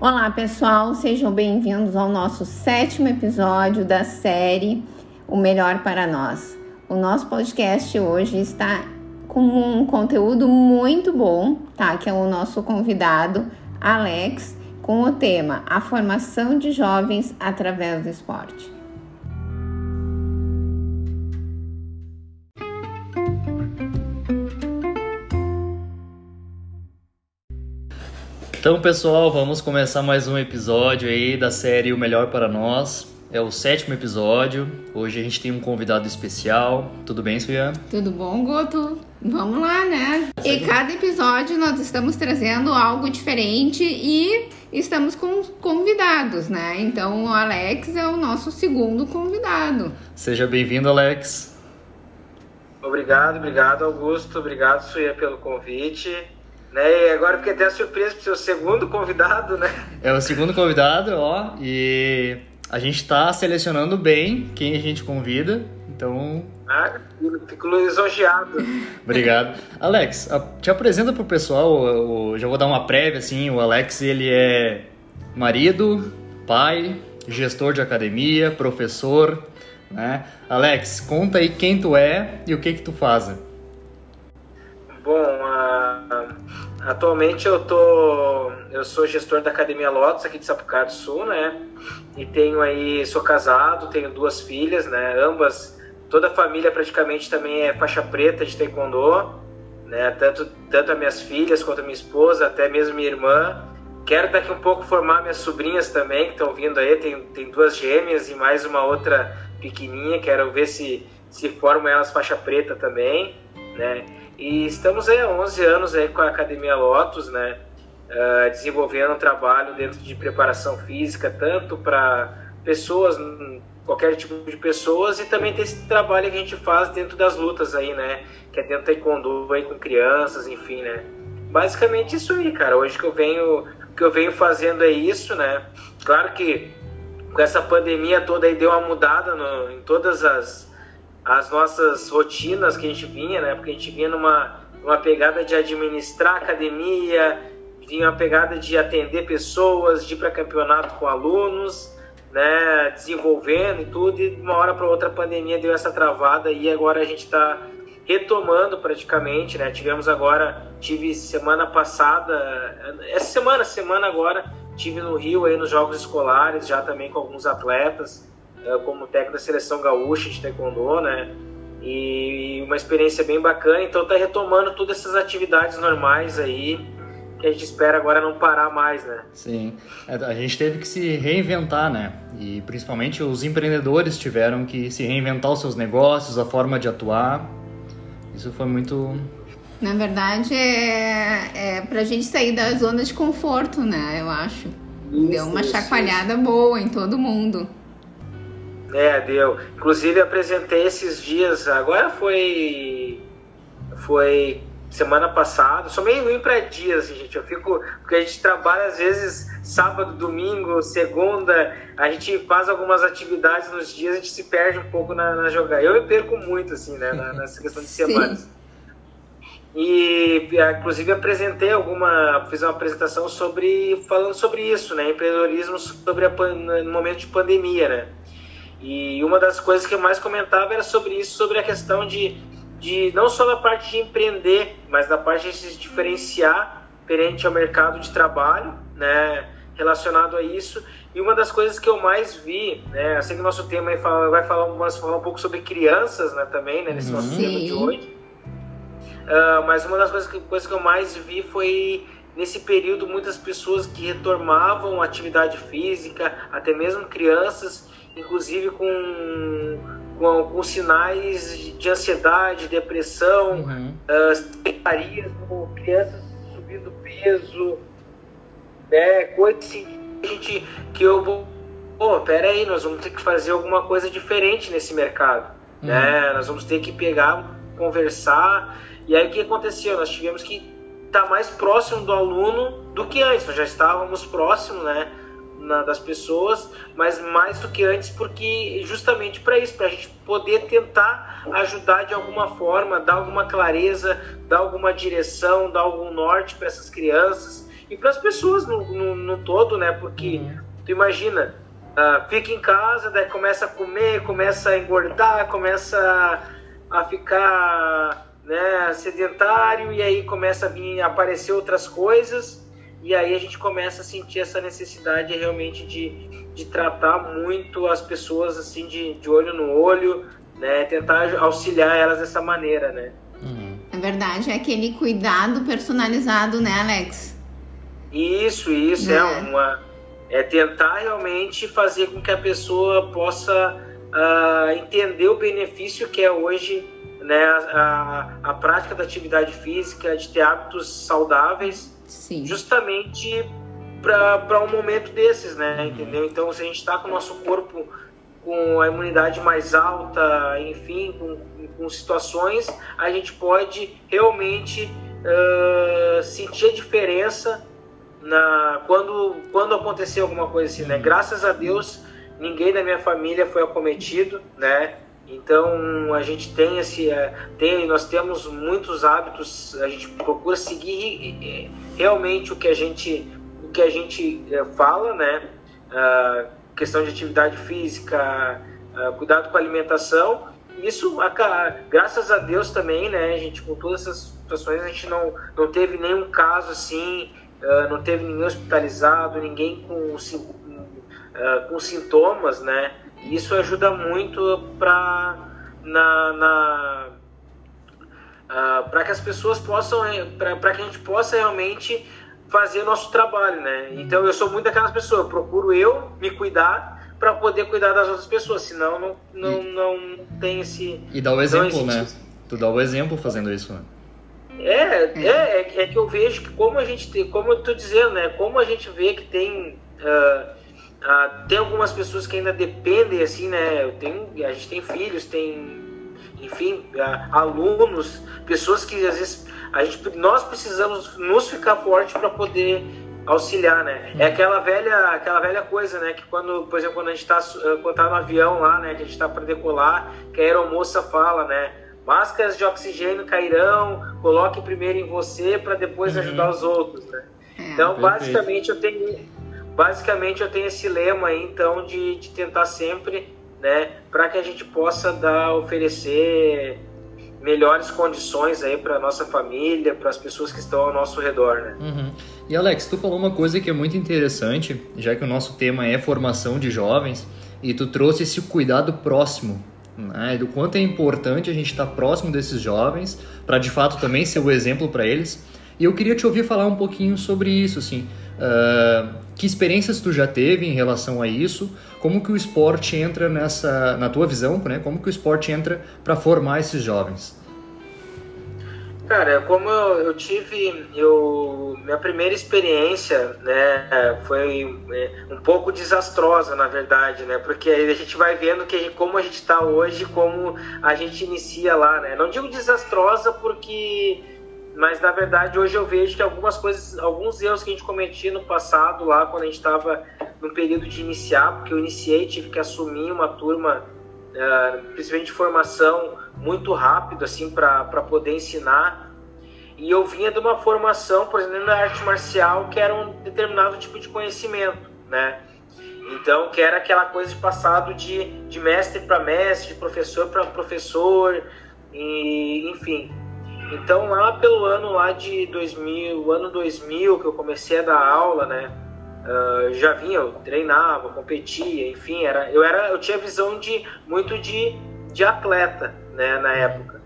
Olá, pessoal, sejam bem-vindos ao nosso sétimo episódio da série O Melhor para Nós. O nosso podcast hoje está com um conteúdo muito bom, tá? Que é o nosso convidado Alex, com o tema A Formação de Jovens através do Esporte. Então, pessoal, vamos começar mais um episódio aí da série O Melhor para Nós. É o sétimo episódio. Hoje a gente tem um convidado especial. Tudo bem, Suya? Tudo bom, Guto? Vamos lá, né? E cada episódio nós estamos trazendo algo diferente e estamos com convidados, né? Então o Alex é o nosso segundo convidado. Seja bem-vindo, Alex. Obrigado, obrigado, Augusto. Obrigado, Suya, pelo convite. Né? E agora fiquei até surpreso por ser o segundo convidado, né? É o segundo convidado, ó, e a gente está selecionando bem quem a gente convida, então... Ah, fico lisonjeado. Obrigado. Alex, te apresenta pro pessoal, eu já vou dar uma prévia, assim, o Alex, ele é marido, pai, gestor de academia, professor, né? Alex, conta aí quem tu é e o que que tu faz. Bom, uh, atualmente eu tô, eu sou gestor da Academia Lotus aqui de Sapucaí do Sul, né? E tenho aí, sou casado, tenho duas filhas, né? Ambas, toda a família praticamente também é faixa preta de taekwondo, né? Tanto tanto as minhas filhas quanto a minha esposa, até mesmo minha irmã. Quero daqui um pouco formar minhas sobrinhas também que estão vindo aí, tem, tem duas gêmeas e mais uma outra pequenininha, quero ver se se formam elas faixa preta também, né? E estamos aí há 11 anos aí com a Academia Lotus, né? Uh, desenvolvendo um trabalho dentro de preparação física, tanto para pessoas, qualquer tipo de pessoas, e também tem esse trabalho que a gente faz dentro das lutas aí, né? Que é dentro do taekwondo aí com crianças, enfim, né? Basicamente isso aí, cara. Hoje que eu venho, que eu venho fazendo é isso, né? Claro que com essa pandemia toda aí deu uma mudada no, em todas as as nossas rotinas que a gente vinha, né? Porque a gente vinha numa, numa pegada de administrar academia, vinha uma pegada de atender pessoas, de ir para campeonato com alunos, né? Desenvolvendo e tudo, e de uma hora para outra a pandemia deu essa travada e agora a gente está retomando praticamente, né? Tivemos agora, tive semana passada, essa semana, semana agora, tive no Rio aí nos Jogos Escolares, já também com alguns atletas, como técnico da seleção gaúcha de taekwondo, né? E uma experiência bem bacana. Então tá retomando todas essas atividades normais aí que a gente espera agora não parar mais, né? Sim, é, a gente teve que se reinventar, né? E principalmente os empreendedores tiveram que se reinventar os seus negócios, a forma de atuar. Isso foi muito. Na verdade, é, é pra gente sair da zona de conforto, né? Eu acho. Isso, Deu uma isso, chacoalhada isso. boa em todo mundo. É, deu. Inclusive apresentei esses dias, agora foi. Foi semana passada, sou meio ruim para dias, gente. Eu fico. Porque a gente trabalha às vezes sábado, domingo, segunda, a gente faz algumas atividades nos dias, a gente se perde um pouco na, na jogar. Eu me perco muito, assim, né, nessa questão de semanas. E inclusive apresentei alguma, fiz uma apresentação sobre falando sobre isso, né, empreendedorismo sobre a, no momento de pandemia, né. E uma das coisas que eu mais comentava era sobre isso, sobre a questão de, de não só da parte de empreender, mas da parte de se diferenciar perante ao mercado de trabalho, né, relacionado a isso. E uma das coisas que eu mais vi, né, eu sei que o nosso tema fala, vai falar, vamos falar um pouco sobre crianças, né, também, né, nesse nosso tema de hoje. Uh, mas uma das coisas que, coisas que eu mais vi foi nesse período muitas pessoas que retornavam atividade física, até mesmo crianças inclusive com, com, com sinais de ansiedade, depressão, uhum. uh, crianças subindo peso, né, coisas assim, que a gente, que eu vou, pô, pera aí, nós vamos ter que fazer alguma coisa diferente nesse mercado, uhum. né, nós vamos ter que pegar, conversar, e aí o que aconteceu? Nós tivemos que estar tá mais próximo do aluno do que antes, nós já estávamos próximos, né, na, das pessoas, mas mais do que antes, porque justamente para isso, para a gente poder tentar ajudar de alguma forma, dar alguma clareza, dar alguma direção, dar algum norte para essas crianças e para as pessoas no, no, no, todo, né? Porque uhum. tu imagina, uh, fica em casa, daí começa a comer, começa a engordar, começa a ficar né, sedentário e aí começa a vir aparecer outras coisas e aí a gente começa a sentir essa necessidade realmente de, de tratar muito as pessoas assim de, de olho no olho, né, tentar auxiliar elas dessa maneira, né? Uhum. É verdade, é aquele cuidado personalizado, né, Alex? Isso, isso é, é uma é tentar realmente fazer com que a pessoa possa uh, entender o benefício que é hoje né, a, a, prática da atividade física, de ter hábitos saudáveis, Sim. justamente para um momento desses, né? Uhum. Entendeu? Então, se a gente está com o nosso corpo com a imunidade mais alta, enfim, com, com situações, a gente pode realmente uh, sentir a diferença na, quando, quando acontecer alguma coisa assim, né? Uhum. Graças a Deus, ninguém da minha família foi acometido, né? Então a gente tem esse, é, tem, nós temos muitos hábitos, a gente procura seguir realmente o que a gente, o que a gente é, fala, né? A questão de atividade física, cuidado com a alimentação. Isso, graças a Deus também, né? Gente com todas essas situações a gente não, não teve nenhum caso assim, não teve ninguém hospitalizado, ninguém com, com sintomas, né? Isso ajuda muito para na, na uh, para que as pessoas possam para que a gente possa realmente fazer nosso trabalho, né? Então eu sou muito daquelas pessoas, eu procuro eu me cuidar para poder cuidar das outras pessoas, senão não não, e, não tem esse E dá o exemplo, né? Tu dá o exemplo fazendo isso, né? É, é, é, que eu vejo que como a gente tem, como eu tô dizendo, né? Como a gente vê que tem uh, ah, tem algumas pessoas que ainda dependem, assim, né? Eu tenho, a gente tem filhos, tem, enfim, alunos, pessoas que às vezes a gente, nós precisamos nos ficar forte para poder auxiliar, né? É aquela velha, aquela velha coisa, né? Que quando, por exemplo, quando a gente está quando tá no avião lá, né? Que a gente está para decolar, que a aeromoça fala, né? Máscaras de oxigênio cairão, coloque primeiro em você para depois uhum. ajudar os outros, né? É, então, perfeito. basicamente, eu tenho basicamente eu tenho esse lema aí, então, de, de tentar sempre, né, para que a gente possa dar, oferecer melhores condições aí para nossa família, para as pessoas que estão ao nosso redor, né? Uhum. E Alex, tu falou uma coisa que é muito interessante, já que o nosso tema é formação de jovens, e tu trouxe esse cuidado próximo, né? Do quanto é importante a gente estar próximo desses jovens, para de fato também ser o exemplo para eles. E eu queria te ouvir falar um pouquinho sobre isso, assim. Uh, que experiências tu já teve em relação a isso? Como que o esporte entra nessa, na tua visão, né? Como que o esporte entra para formar esses jovens? Cara, como eu, eu, tive, eu minha primeira experiência, né, foi é, um pouco desastrosa, na verdade, né, porque a gente vai vendo que como a gente está hoje, como a gente inicia lá, né. Não digo desastrosa porque mas na verdade hoje eu vejo que algumas coisas, alguns erros que a gente cometia no passado lá quando a gente estava no período de iniciar, porque eu iniciei tive que assumir uma turma, uh, principalmente de formação muito rápido assim para poder ensinar e eu vinha de uma formação, por exemplo, na arte marcial que era um determinado tipo de conhecimento, né? Então, que era aquela coisa de passado de, de mestre para mestre, de professor para professor, e, enfim. Então lá pelo ano lá de 2000, ano 2000 que eu comecei a dar aula, né? Uh, já vinha, eu treinava, competia, enfim, era, eu era, eu tinha visão de muito de, de atleta, né, na época,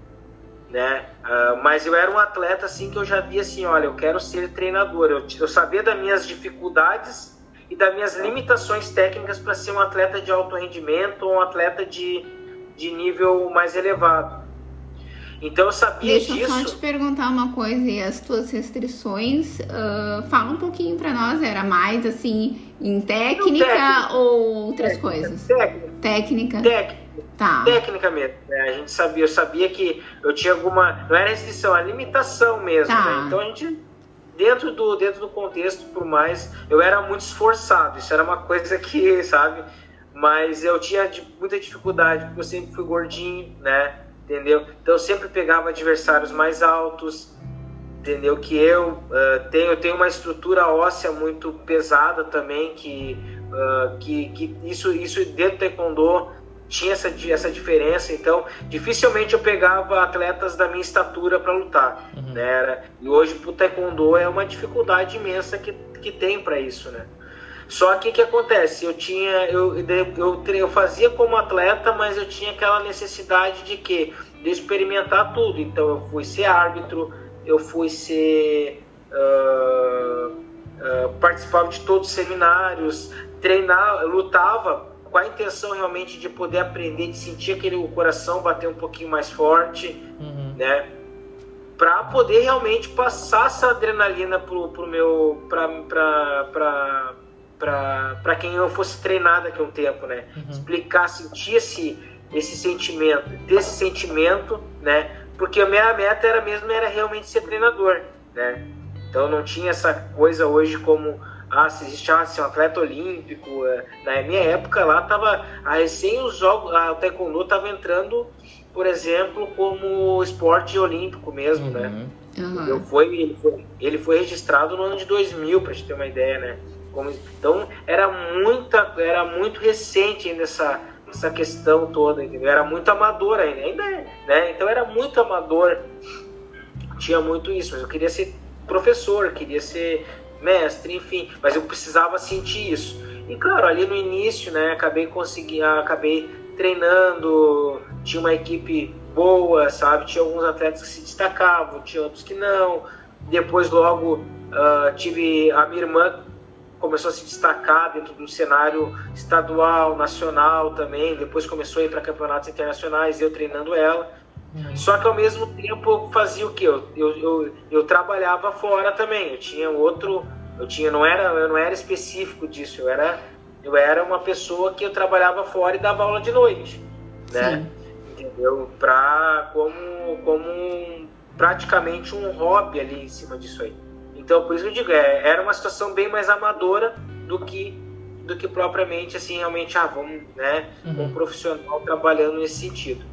né? Uh, mas eu era um atleta assim que eu já via assim, olha, eu quero ser treinador. Eu, eu sabia das minhas dificuldades e das minhas limitações técnicas para ser um atleta de alto rendimento ou um atleta de, de nível mais elevado. Então eu sabia Deixa disso. Deixa eu só te perguntar uma coisa, e as tuas restrições, uh, fala um pouquinho para nós, era mais assim, em técnica, técnica. ou outras técnica. coisas? Técnica. Técnica. Técnica. Tá. Técnica mesmo, né? A gente sabia, eu sabia que eu tinha alguma. Não era restrição, era limitação mesmo, tá. né? Então a gente dentro do, dentro do contexto, por mais. Eu era muito esforçado, isso era uma coisa que, sabe? Mas eu tinha muita dificuldade, porque eu sempre fui gordinho, né? Entendeu? Então eu sempre pegava adversários mais altos, entendeu? Que eu uh, tenho, tenho uma estrutura óssea muito pesada também, que, uh, que, que isso, isso dentro do taekwondo tinha essa, essa diferença, então dificilmente eu pegava atletas da minha estatura para lutar, uhum. né? E hoje pro taekwondo é uma dificuldade imensa que, que tem para isso, né? Só que o que acontece? Eu tinha, eu, eu, eu fazia como atleta, mas eu tinha aquela necessidade de que de experimentar tudo. Então eu fui ser árbitro, eu fui ser uh, uh, participava de todos os seminários, treinar, lutava com a intenção realmente de poder aprender, de sentir aquele o coração bater um pouquinho mais forte, uhum. né? Para poder realmente passar essa adrenalina pro, pro meu para para quem eu fosse treinado daqui a um tempo, né? Uhum. Explicar, sentir esse, esse sentimento, desse sentimento, né? Porque a minha meta era mesmo era realmente ser treinador, né? Então não tinha essa coisa hoje como ah, se existe ah, se é um atleta olímpico. É, na minha época lá tava a recém os jogos, a, o taekwondo tava entrando, por exemplo, como esporte olímpico mesmo, né? uhum. né? Uhum. Eu foi, ele, foi, ele foi registrado no ano de 2000, para gente ter uma ideia, né? Como, então era muita, era muito recente ainda essa, essa questão toda, entendeu? Era muito amador ainda, ainda é, né? Então era muito amador, tinha muito isso, mas eu queria ser professor, queria ser mestre, enfim, mas eu precisava sentir isso. E claro, ali no início, né, acabei conseguindo, acabei treinando, tinha uma equipe boa, sabe? Tinha alguns atletas que se destacavam, tinha outros que não. Depois logo uh, tive a minha irmã começou a se destacar dentro do cenário estadual, nacional também. Depois começou a ir para campeonatos internacionais, eu treinando ela. Uhum. Só que ao mesmo tempo eu fazia o que? Eu, eu, eu, eu, trabalhava fora também. Eu tinha outro. Eu tinha, não era, eu não era específico disso. Eu era, eu era uma pessoa que eu trabalhava fora e dava aula de noite, né? Sim. Entendeu? Pra, como, como um, praticamente um hobby ali em cima disso aí. Então por isso eu digo, é, era uma situação bem mais amadora do que do que propriamente assim realmente ah vamos né uhum. um profissional trabalhando nesse sentido.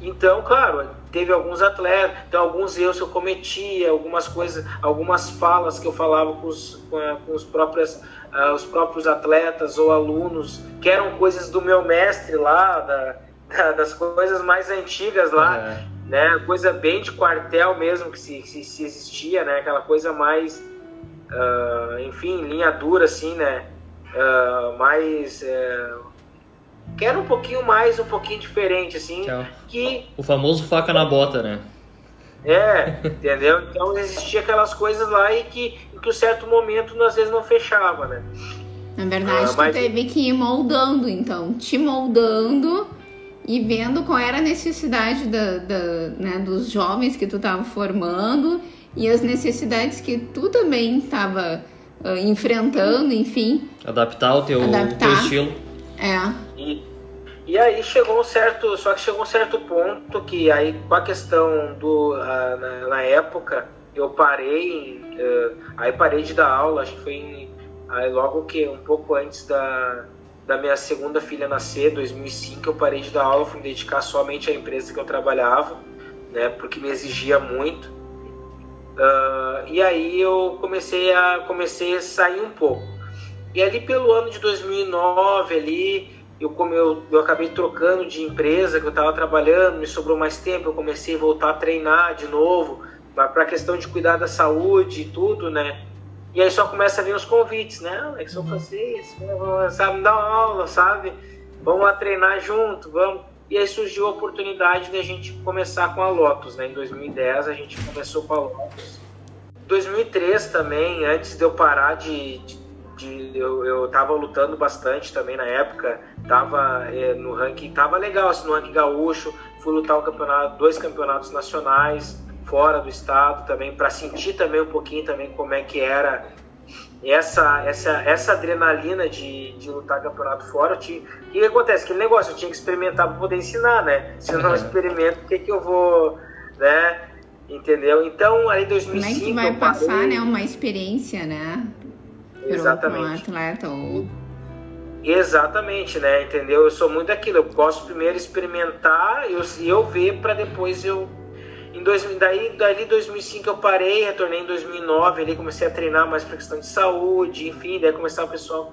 Então, claro, teve alguns atletas, então alguns erros que eu cometia, algumas coisas, algumas falas que eu falava com os, com, com os, próprios, uh, os próprios atletas ou alunos, que eram coisas do meu mestre lá, da, da, das coisas mais antigas lá, é. Né? Coisa bem de quartel mesmo que se, se, se existia, né? Aquela coisa mais, uh, enfim, linha dura assim, né? Uh, mais uh, quero um pouquinho mais, um pouquinho diferente, assim. É. Que... O famoso faca na bota, né? É, entendeu? Então existia aquelas coisas lá e que em que um certo momento às vezes não fechava, né? Na verdade, ah, mas... tu teve que ir moldando, então, te moldando e vendo qual era a necessidade da, da, né, dos jovens que tu estava formando e as necessidades que tu também estava uh, ah, enfrentando, enfim. Adaptar o teu, adaptar. teu estilo. É. E, e aí chegou um certo, só que chegou um certo ponto que aí com a questão do na, na, época eu parei, uh, aí parei de dar aula, acho que foi em, aí logo que um pouco antes da, da minha segunda filha nascer, 2005, eu parei de dar aula, fui me dedicar somente à empresa que eu trabalhava, né, porque me exigia muito. Uh, e aí eu comecei a comecei a sair um pouco. E ali pelo ano de 2009 ali eu, como eu, eu acabei trocando de empresa que eu estava trabalhando, me sobrou mais tempo, eu comecei a voltar a treinar de novo, para a questão de cuidar da saúde e tudo, né? E aí só começa a vir os convites, né? Alex, vamos fazer isso, sabe, me dar uma aula, sabe? Vamos lá treinar junto, vamos. E aí surgiu a oportunidade de a gente começar com a Lotus, né? Em 2010 a gente começou com a Lotus. 2003 também, antes de eu parar de, de de, eu, eu tava lutando bastante também na época, tava é, no ranking, tava legal assim, no ranking gaúcho, fui lutar um campeonato, dois campeonatos nacionais fora do estado também, para sentir também um pouquinho também como é que era essa essa essa adrenalina de, de lutar campeonato fora. Tinha, o que, que acontece? Aquele negócio, eu tinha que experimentar para poder ensinar, né? Se eu não uhum. experimento, o que, que eu vou, né? Entendeu? Então, aí 2005... Como é que vai passar, né? Uma experiência, né? Exatamente. Um atleta ou... Exatamente, né? Entendeu? Eu sou muito aquilo. Eu posso primeiro experimentar e eu, eu ver para depois eu. Dois, daí, daí 2005 eu parei, retornei em 2009, ali comecei a treinar mais para questão de saúde, enfim, daí começava o pessoal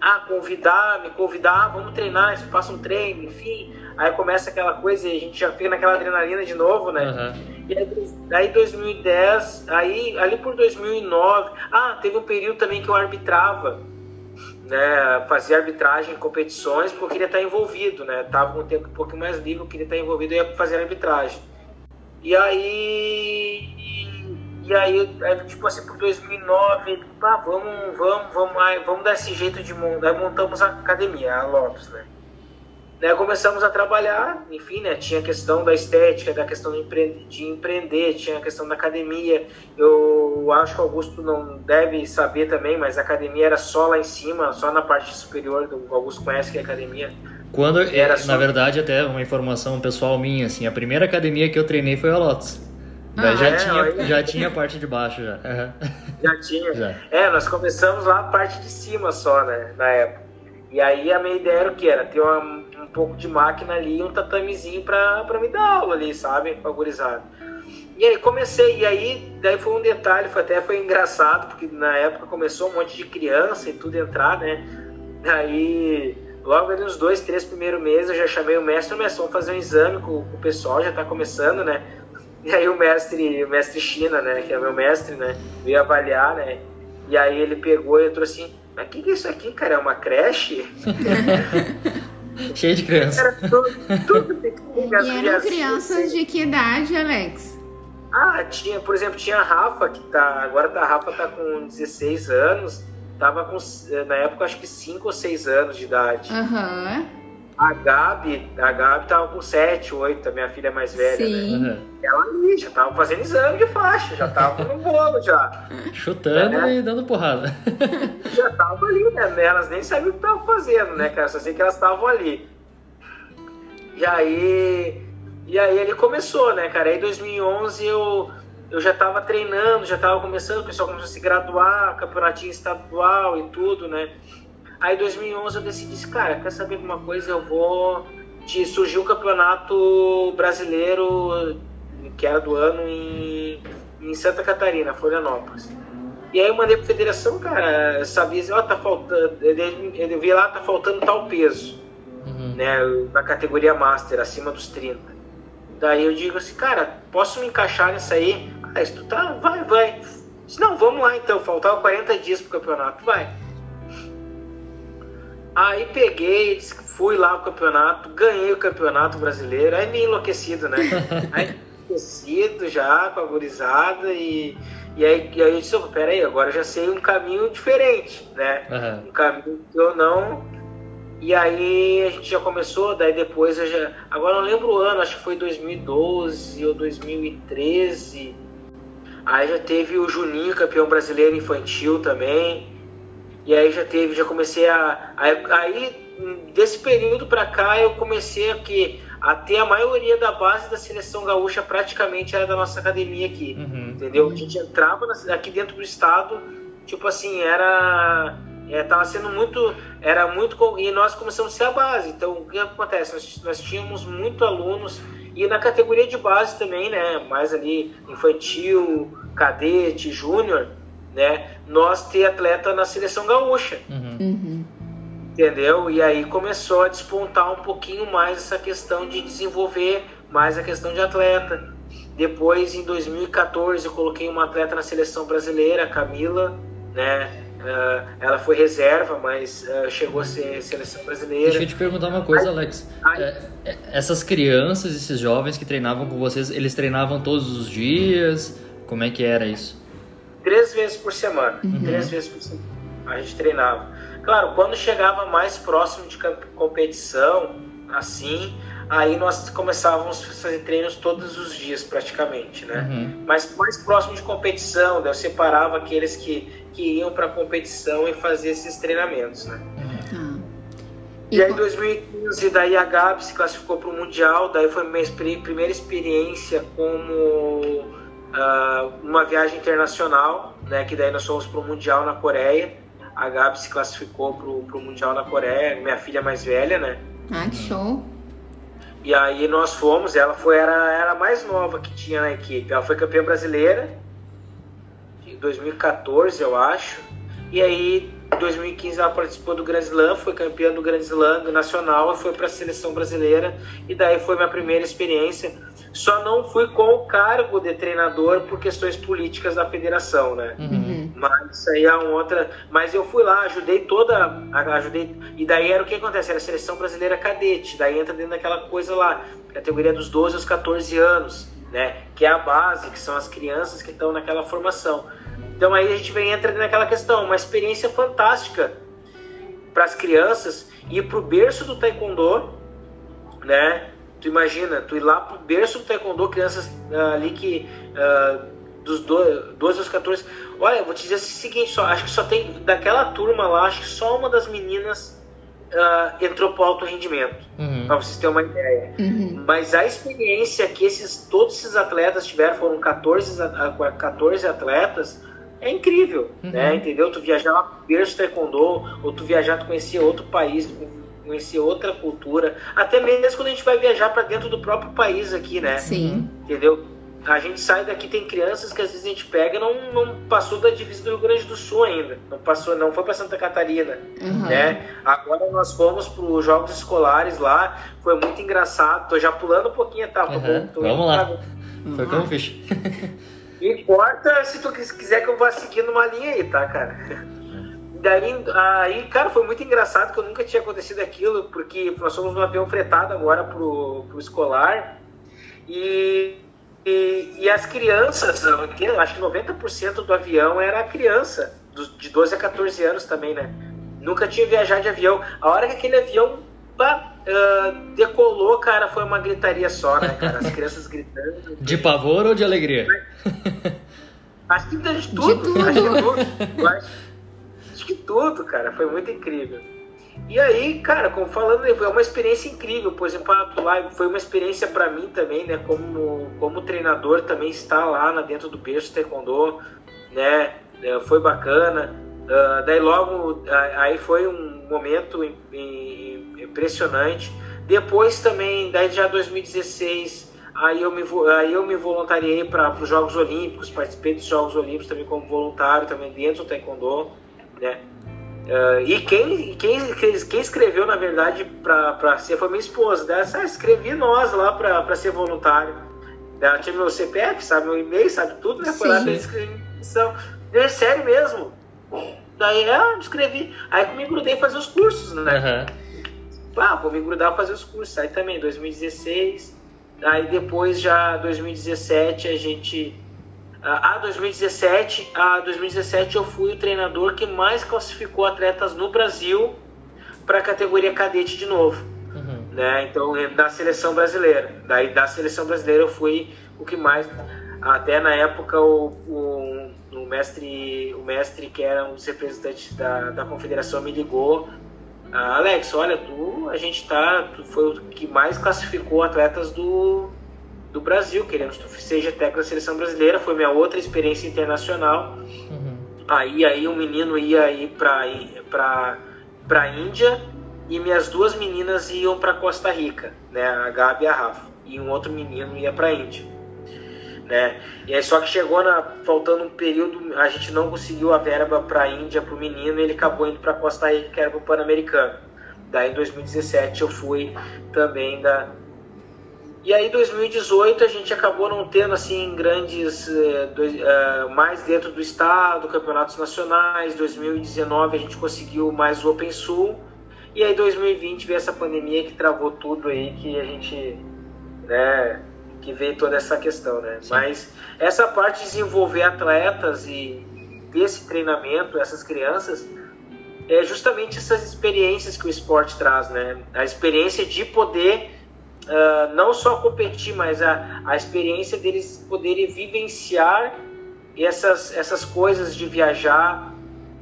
a convidar, me convidar, ah, vamos treinar, faça um treino, enfim. Aí começa aquela coisa e a gente já fica naquela adrenalina de novo, né? Uhum. E aí, daí 2010, aí ali por 2009, ah, teve um período também que eu arbitrava, né? Fazia arbitragem em competições porque eu queria estar envolvido, né? Tava com um tempo um pouco mais livre, eu queria estar envolvido e ia fazer arbitragem. E aí e aí, tipo assim, por 2009, ah, vamos, vamos, vamos, aí, vamos dar esse jeito de montar. Aí montamos a academia, a Lotus, né? Daí começamos a trabalhar, enfim, né? Tinha a questão da estética, da questão de, empre de empreender, tinha a questão da academia. Eu acho que o Augusto não deve saber também, mas a academia era só lá em cima, só na parte superior. O Augusto conhece que é a academia. Quando, era só... na verdade, até uma informação pessoal minha, assim, a primeira academia que eu treinei foi a Lotus. Ah, já, é, tinha, já tinha a parte de baixo já. Uhum. Já tinha. Já. É, nós começamos lá a parte de cima só, né? Na época. E aí a minha ideia era o que? Era ter uma, um pouco de máquina ali um tatamezinho pra, pra me dar aula ali, sabe? Favorizado. E aí comecei, e aí daí foi um detalhe, foi, até foi engraçado, porque na época começou um monte de criança e tudo entrar, né? Aí logo ali nos dois, três primeiros meses eu já chamei o mestre, o mestre, vamos fazer um exame com, com o pessoal, já tá começando, né? E aí o mestre, o mestre China, né, que é meu mestre, né, veio avaliar, né, e aí ele pegou e trouxe assim, mas o que, que é isso aqui, cara? É uma creche? Cheio de crianças. Era tudo, tudo E eram crianças de que idade, Alex? Ah, tinha, por exemplo, tinha a Rafa, que tá, agora tá, a Rafa tá com 16 anos, tava com, na época, acho que 5 ou 6 anos de idade. Uhum. A Gabi, a Gabi tava com 7, 8, a minha filha mais velha, né? Sim. né? Ela ali já tava fazendo exame de faixa, já tava no bolo já. Chutando né? e dando porrada. Já tava ali, né? Elas nem sabiam o que estavam fazendo, né, cara? Só sei que elas estavam ali. E aí, e aí ele começou, né, cara? Aí em 2011 eu, eu já tava treinando, já tava começando, o pessoal começou a se graduar, campeonatinho estadual e tudo, né? Aí em 2011 eu decidi, cara, quer saber de uma coisa? Eu vou. De, surgiu o campeonato brasileiro, que era do ano, em, em Santa Catarina, Florianópolis. E aí eu mandei pra federação, cara, sabia, ó, oh, tá faltando. Eu vi lá, tá faltando tal peso, uhum. né, na categoria Master, acima dos 30. Daí eu digo assim, cara, posso me encaixar nisso aí? Ah, se tu tá, vai, vai. Disse, não, vamos lá então, faltava 40 dias pro campeonato, vai. Aí peguei, fui lá pro campeonato, ganhei o campeonato brasileiro, aí me enlouquecido, né? Aí enlouquecido já, com a gurizada, e, e, aí, e aí eu disse, peraí, agora eu já sei um caminho diferente, né? Uhum. Um caminho que eu não. E aí a gente já começou, daí depois eu já. Agora eu não lembro o ano, acho que foi 2012 ou 2013. Aí já teve o Juninho, campeão brasileiro infantil também. E aí já teve, já comecei a. Aí, desse período para cá, eu comecei a, que, a ter a maioria da base da seleção gaúcha praticamente era da nossa academia aqui. Uhum. Entendeu? A gente entrava aqui dentro do estado, tipo assim, era. É, tava sendo muito. Era muito. E nós começamos a ser a base. Então, o que acontece? Nós, nós tínhamos muito alunos. E na categoria de base também, né? Mais ali, infantil, cadete, júnior né? Nós ter atleta na seleção gaúcha. Uhum. Uhum. Entendeu? E aí começou a despontar um pouquinho mais essa questão de desenvolver mais a questão de atleta. Depois, em 2014, eu coloquei uma atleta na seleção brasileira, a Camila, né? Uh, ela foi reserva, mas uh, chegou a ser seleção brasileira. Deixa eu te perguntar uma coisa, Alex. É, é, essas crianças, esses jovens que treinavam com vocês, eles treinavam todos os dias? Como é que era isso? três vezes por semana. Uhum. Três vezes por semana. A gente treinava. Claro, quando chegava mais próximo de competição, assim, aí nós começávamos a fazer treinos todos os dias praticamente, né? Uhum. Mas mais próximo de competição, eu separava aqueles que, que iam para competição e fazer esses treinamentos, né? Uhum. E, e aí em 2015, daí a Gabi se classificou para o Mundial, daí foi minha primeira experiência como uh, uma viagem internacional, né, que daí nós fomos para o Mundial na Coreia. A Gabi se classificou para o Mundial na Coreia, minha filha mais velha, né? Ah, que show! E aí nós fomos, ela foi era, era a mais nova que tinha na equipe. Ela foi campeã brasileira em 2014, eu acho. E aí, em 2015 ela participou do Grand Slam, foi campeã do Grand Slam nacional foi para a seleção brasileira. E daí foi minha primeira experiência. Só não fui com o cargo de treinador por questões políticas da federação, né? Uhum. Mas isso aí é uma outra. Mas eu fui lá, ajudei toda. Ajudei. E daí era o que acontece? Era a seleção brasileira cadete. Daí entra dentro daquela coisa lá, categoria dos 12 aos 14 anos, né? Que é a base, que são as crianças que estão naquela formação. Então aí a gente vem entra naquela questão, uma experiência fantástica para as crianças ir para o berço do taekwondo, né? Tu imagina, tu ir lá pro berço do taekwondo, crianças uh, ali que uh, dos 12 aos 14. Olha, vou te dizer o seguinte, só, acho que só tem daquela turma lá, acho que só uma das meninas uh, entrou pro alto rendimento, uhum. para vocês terem uma ideia. Uhum. Mas a experiência que esses todos esses atletas tiveram, foram 14, 14 atletas, é incrível, uhum. né? Entendeu? Tu viajar lá pro berço taekwondo, ou tu viajar, tu conhecer outro país, conhecer outra cultura, até mesmo quando a gente vai viajar para dentro do próprio país aqui, né? Sim. Entendeu? A gente sai daqui, tem crianças que às vezes a gente pega não não passou da divisa do Rio Grande do Sul ainda, não passou, não foi para Santa Catarina, uhum. né? Agora nós fomos para os jogos escolares lá, foi muito engraçado. Tô já pulando um pouquinho, tá? Uhum. Tô, tô Vamos lá. Pra... Foi como fiz. E corta se tu quiser que eu vá seguindo uma linha aí, tá, cara? Daí, aí, cara, foi muito engraçado que eu nunca tinha acontecido aquilo, porque nós somos um avião fretado agora pro, pro escolar e, e, e as crianças, eu acho que 90% do avião era criança, de 12 a 14 anos também, né? Nunca tinha viajado de avião. A hora que aquele avião bah, uh, decolou, cara, foi uma gritaria só, né, cara? As crianças gritando. De pavor ou de alegria? Acho que de tudo. De tudo. Acho que tudo. Que tudo, cara. Foi muito incrível. E aí, cara, como falando, foi uma experiência incrível. Por exemplo, lá foi uma experiência para mim também, né? Como, como treinador também estar lá na, dentro do berço taekwondo, né? É, foi bacana. Uh, daí logo, aí foi um momento impressionante. Depois também, daí já 2016, aí eu me, aí eu me voluntariei para os Jogos Olímpicos, participei dos Jogos Olímpicos também como voluntário, também dentro do Taekwondo né? Uh, e quem, quem, quem escreveu, na verdade, para ser foi minha esposa. Dessa, ah, escrevi nós lá para ser voluntário. Ela tinha meu CPF, sabe, meu e-mail, sabe tudo, né? Foi Sim. lá para inscrição. É sério mesmo. Daí eu ah, escrevi. Aí eu me grudei fazer os cursos, né? Uhum. Ah, vou me grudar fazer os cursos. Aí também, 2016. Aí depois, já 2017, a gente a 2017, a 2017 eu fui o treinador que mais classificou atletas no Brasil para a categoria cadete de novo, uhum. né? Então da seleção brasileira, daí da seleção brasileira eu fui o que mais, até na época o, o, o mestre, o mestre que era um dos representantes da, da confederação me ligou, ah, Alex, olha, tu, a gente tá, tu foi o que mais classificou atletas do do Brasil, queremos que seja técnico da seleção brasileira, foi minha outra experiência internacional. Uhum. Aí, aí um menino ia ir para para Índia e minhas duas meninas iam para Costa Rica, né, a Gabi e a Rafa, e um outro menino ia para Índia. Né? E aí só que chegou na faltando um período, a gente não conseguiu a verba para a Índia para o menino, e ele acabou indo para Costa Rica, que era para o Pan-Americano. Daí em 2017 eu fui também da e aí 2018 a gente acabou não tendo assim grandes eh, dois, eh, mais dentro do estado, campeonatos nacionais. 2019 a gente conseguiu mais o Open Sul. E aí 2020 veio essa pandemia que travou tudo aí que a gente, né, que veio toda essa questão, né? Sim. Mas essa parte de desenvolver atletas e desse treinamento, essas crianças, é justamente essas experiências que o esporte traz, né? A experiência de poder uh, não só competir, mas a, a experiência deles poderem vivenciar essas, essas coisas de viajar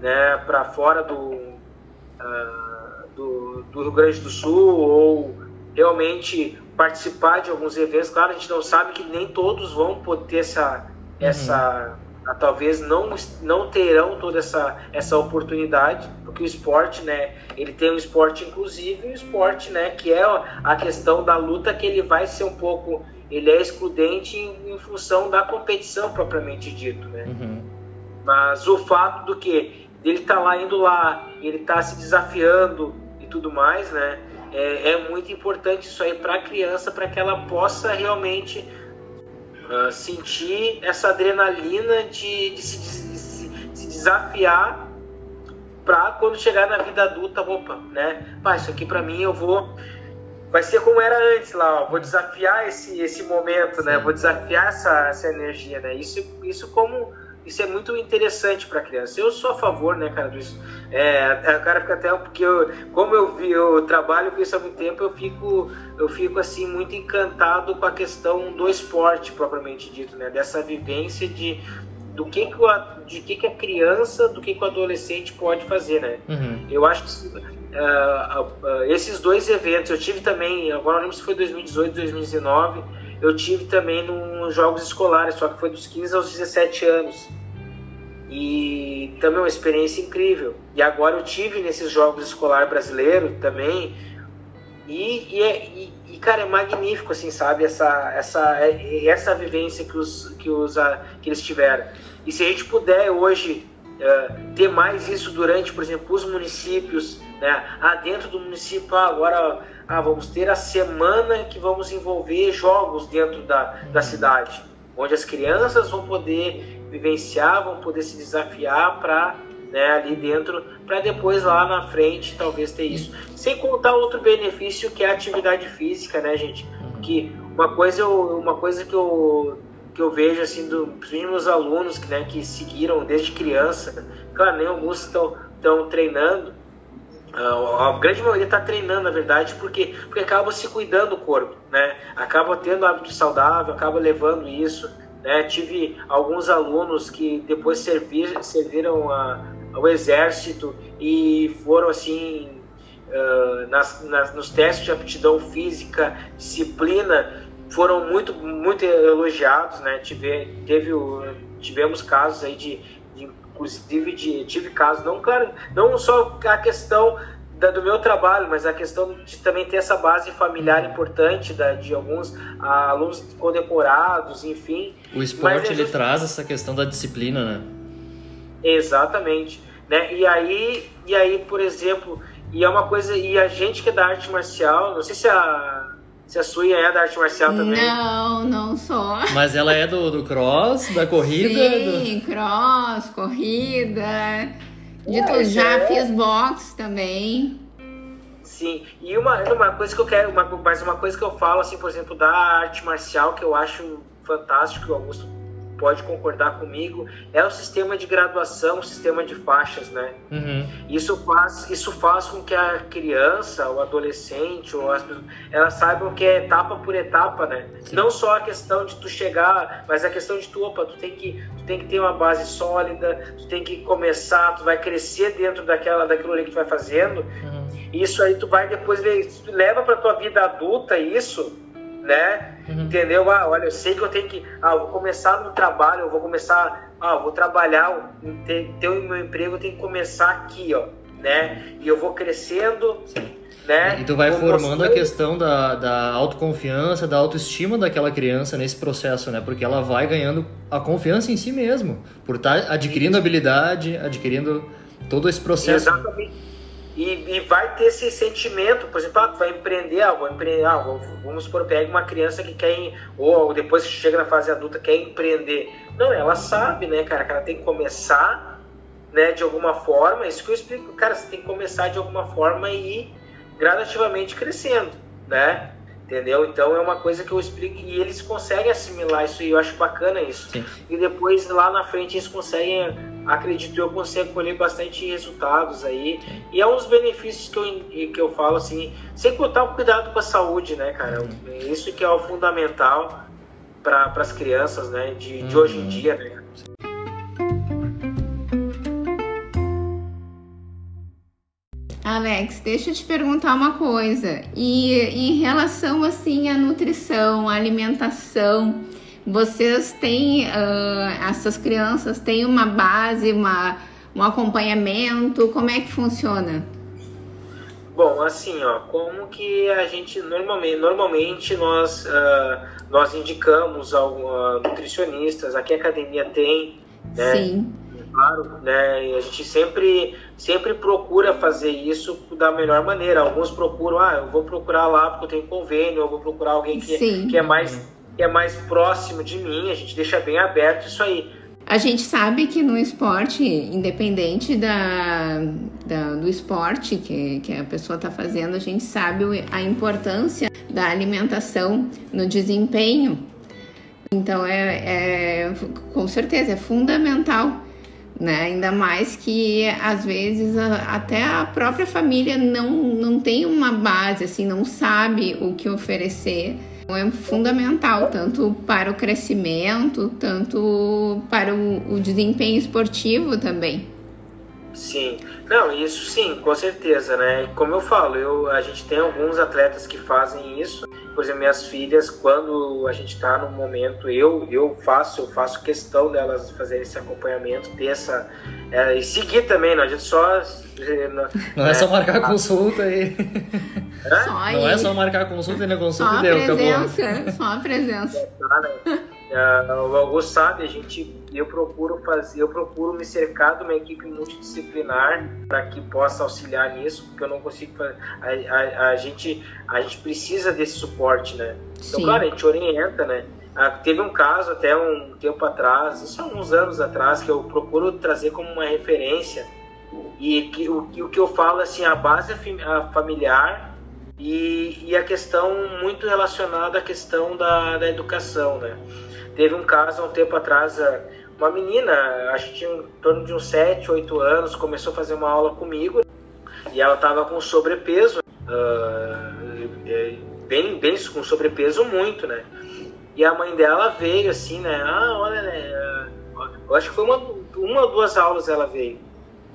né, para fora do, uh, do, do, Rio Grande do Sul ou realmente participar de alguns eventos. Claro, a gente não sabe que nem todos vão poder ter essa, uhum. essa, talvez não, não terão toda essa, essa oportunidade, porque o esporte, né, ele tem um esporte inclusivo e um esporte, né, que é a questão da luta que ele vai ser um pouco, ele é excludente em, em função da competição propriamente dito, né. Uhum. Mas o fato do que ele tá lá indo lá, ele tá se desafiando e tudo mais, né, é, é muito importante isso aí para a criança, para que ela possa realmente uh, sentir essa adrenalina de, de, se, de, se, de se, desafiar para quando chegar na vida adulta, opa, né? Pá, isso aqui para mim eu vou vai ser como era antes lá, ó, vou desafiar esse esse momento, né? Vou desafiar essa, essa energia, né? Isso isso como isso é muito interessante para criança. Eu sou a favor, né, cara, disso. É, o cara fica até porque eu, como eu vi, eu trabalho com isso há muito tempo, eu fico, eu fico assim muito encantado com a questão do esporte propriamente dito, né, dessa vivência de do que que, o, de que que a criança, do que que o adolescente pode fazer, né? Uhum. Eu acho que uh, uh, esses dois eventos, eu tive também, agora não lembro se foi 2018, 2019 eu tive também nos jogos escolares, só que foi dos 15 aos 17 anos. E também uma experiência incrível. E agora eu tive nesses jogos escolares brasileiros também. E, e, é, e, e, cara, é magnífico, assim, sabe? Essa, essa, é, essa vivência que, os, que, os, que eles tiveram. E se a gente puder hoje uh, ter mais isso durante, por exemplo, os municípios, né? Ah, dentro do município, ah, agora ah, vamos ter a semana que vamos envolver jogos dentro da, da uhum. cidade, onde as crianças vão poder vivenciar, vão poder se desafiar para né, ali dentro, para depois lá na frente talvez ter isso. Sem contar outro benefício que é a atividade física, né, gente? Uhum. Que uma coisa, eu, uma coisa que eu que eu vejo assim dos meus alunos que, né, que seguiram desde criança, claro, nem alguns estão treinando, a grande maioria está treinando, na verdade, porque, porque acaba se cuidando do corpo, né? Acaba tendo hábito saudável, acaba levando isso. Né? Tive alguns alunos que depois servir, serviram a, ao exército e foram assim uh, nas, nas, nos testes de aptidão física, disciplina, foram muito muito elogiados, né? Tive, teve, tivemos casos aí de, inclusive de, tive casos, não, claro, não só a questão da, do meu trabalho, mas a questão de também ter essa base familiar importante da, de alguns ah, alunos condecorados, enfim. O esporte ele traz essa questão da disciplina, né? Exatamente, né? E aí, e aí, por exemplo, e é uma coisa, e a gente que é da arte marcial, não sei se a se a sua é da arte marcial também? Não, não sou. Mas ela é do, do cross, da corrida? Sim, do... cross, corrida. De é, tudo. Já é... fiz boxe também. Sim, e uma, uma coisa que eu quero, uma, mas uma coisa que eu falo, assim, por exemplo, da arte marcial, que eu acho fantástico, que o Augusto pode concordar comigo, é o sistema de graduação, o sistema de faixas, né? Uhum. Isso, faz, isso faz com que a criança, o adolescente, ou as pessoas, elas saibam que é etapa por etapa, né? Sim. Não só a questão de tu chegar, mas a questão de tu, opa, tu tem que, tu tem que ter uma base sólida, tu tem que começar, tu vai crescer dentro daquela, daquilo ali que tu vai fazendo. Uhum. Isso aí tu vai depois, tu leva para tua vida adulta isso, né? Uhum. Entendeu? Ah, olha, eu sei que eu tenho que. Ah, vou começar no trabalho, eu vou começar. Ah, vou trabalhar, ter, ter o meu emprego, eu tenho que começar aqui, ó. Né? E eu vou crescendo. Né? E tu vai formando a questão da, da autoconfiança, da autoestima daquela criança nesse processo, né? Porque ela vai ganhando a confiança em si mesmo, por estar tá adquirindo habilidade, adquirindo todo esse processo. Exatamente. E, e, vai ter esse sentimento, por exemplo, ah, vai empreender, ah, vou empreender, ah, vamos supor, pega uma criança que quer, ou depois que chega na fase adulta, quer empreender. Não, ela sabe, né, cara, que ela tem que começar, né, de alguma forma, isso que eu explico, cara, você tem que começar de alguma forma e ir gradativamente crescendo, né? Entendeu? Então é uma coisa que eu explico e eles conseguem assimilar isso e eu acho bacana isso. Sim. E depois lá na frente eles conseguem, acredito eu, conseguem colher bastante resultados aí. Sim. E é um dos benefícios que eu, que eu falo assim, sem contar o cuidado com a saúde, né, cara? Isso que é o fundamental para as crianças, né, de, de hoje em uhum. dia, né? Alex, deixa eu te perguntar uma coisa. E em relação assim à nutrição, à alimentação, Vocês têm, uh, essas crianças têm uma base, uma, um acompanhamento? Como é que funciona? Bom, assim, ó, como que a gente normalmente, normalmente nós, uh, nós indicamos ao, uh, nutricionistas, aqui a academia tem, né? Sim. Claro, né? E a gente sempre, sempre procura fazer isso da melhor maneira. Alguns procuram, ah, eu vou procurar lá porque eu tenho convênio, eu vou procurar alguém que, que é mais que é mais próximo de mim. A gente deixa bem aberto isso aí. A gente sabe que no esporte, independente da, da do esporte que, que a pessoa está fazendo, a gente sabe a importância da alimentação no desempenho. Então, é, é com certeza, é fundamental. Né? Ainda mais que às vezes a, até a própria família não, não tem uma base, assim, não sabe o que oferecer é fundamental tanto para o crescimento, tanto para o, o desempenho esportivo também. Sim, não, isso sim, com certeza, né? Como eu falo, eu, a gente tem alguns atletas que fazem isso. Por exemplo, minhas filhas, quando a gente está no momento, eu eu faço, eu faço questão delas fazerem esse acompanhamento, ter essa é, e seguir também, não a gente só não, não é, é, só marcar a consulta aí. Só não é só marcar a consulta e na consulta só a deu, presença, acabou. Só a presença. É, o Augusto sabe, a gente, eu procuro fazer, eu procuro me cercar de uma equipe multidisciplinar para que possa auxiliar nisso, porque eu não consigo fazer. A, a, a, gente, a gente precisa desse suporte, né? Então, Sim. claro, a gente orienta, né? Ah, teve um caso até um tempo atrás, isso há uns anos atrás, que eu procuro trazer como uma referência e que, o, o que eu falo assim, a base é familiar e, e a questão muito relacionada à questão da, da educação, né? Teve um caso há um tempo atrás, uma menina, acho que tinha em torno de uns 7, 8 anos, começou a fazer uma aula comigo e ela estava com sobrepeso, uh, bem, bem com sobrepeso muito, né? E a mãe dela veio assim, né? Ah, olha, né? Eu acho que foi uma, uma ou duas aulas ela veio.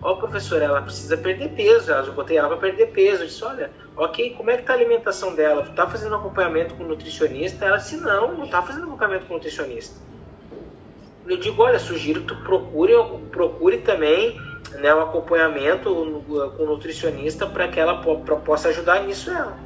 Ó, oh, professora, ela precisa perder peso. Eu botei ela para perder peso. Eu disse, olha, ok, como é que tá a alimentação dela? Tu tá fazendo acompanhamento com nutricionista? Ela disse, não, não tá fazendo acompanhamento com nutricionista. Eu digo, olha, sugiro que tu procure, procure também né, um acompanhamento com nutricionista para que ela pra, possa ajudar nisso ela.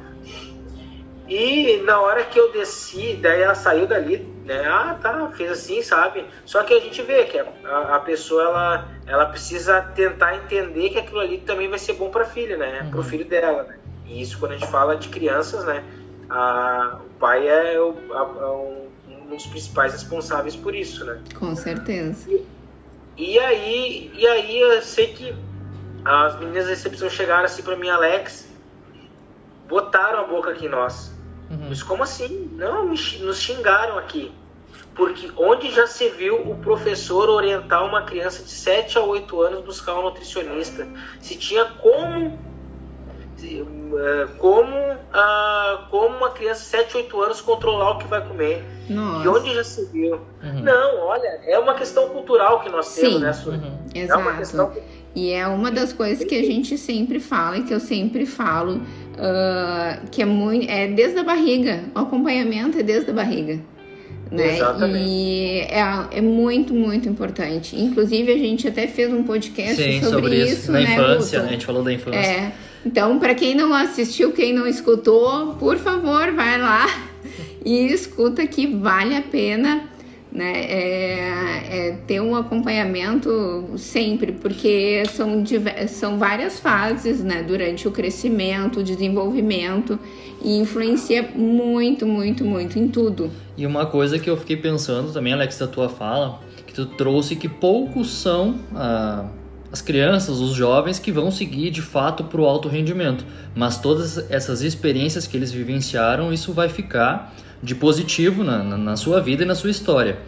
E na hora que eu desci, daí ela saiu dali, né? Ah, tá, fez assim, sabe? Só que a gente vê que a, a pessoa ela, ela precisa tentar entender que aquilo ali também vai ser bom para a filha, né? Uhum. Para o filho dela, né? E isso quando a gente fala de crianças, né? A, o pai é, o, a, um, um dos principais responsáveis por isso, né? Com certeza. E, e aí, e aí eu sei que as meninas da recepção chegaram assim para mim, Alex, botaram a boca aqui em nós. Uhum. Mas como assim? Não, nos xingaram aqui. Porque onde já se viu o professor orientar uma criança de 7 a 8 anos buscar um nutricionista? Se tinha como como, uh, como uma criança de 7, 8 anos controlar o que vai comer. Nossa. E onde já se viu? Uhum. Não, olha, é uma questão cultural que nós temos, Sim. né, Uhum. É Exato. uma questão... E é uma das coisas que a gente sempre fala e que eu sempre falo, uh, que é muito. É desde a barriga. O acompanhamento é desde a barriga. Né? Exatamente. E é, é muito, muito importante. Inclusive, a gente até fez um podcast Sim, sobre, sobre isso, isso na né, infância, né? A gente falou da infância. É. Então, para quem não assistiu, quem não escutou, por favor, vai lá e escuta que vale a pena né? É, é ter um acompanhamento sempre, porque são, são várias fases né? durante o crescimento, o desenvolvimento e influencia muito, muito, muito em tudo. E uma coisa que eu fiquei pensando também, Alex, da tua fala, que tu trouxe que poucos são. Ah as crianças, os jovens que vão seguir de fato para o alto rendimento. Mas todas essas experiências que eles vivenciaram, isso vai ficar de positivo na, na, na sua vida e na sua história.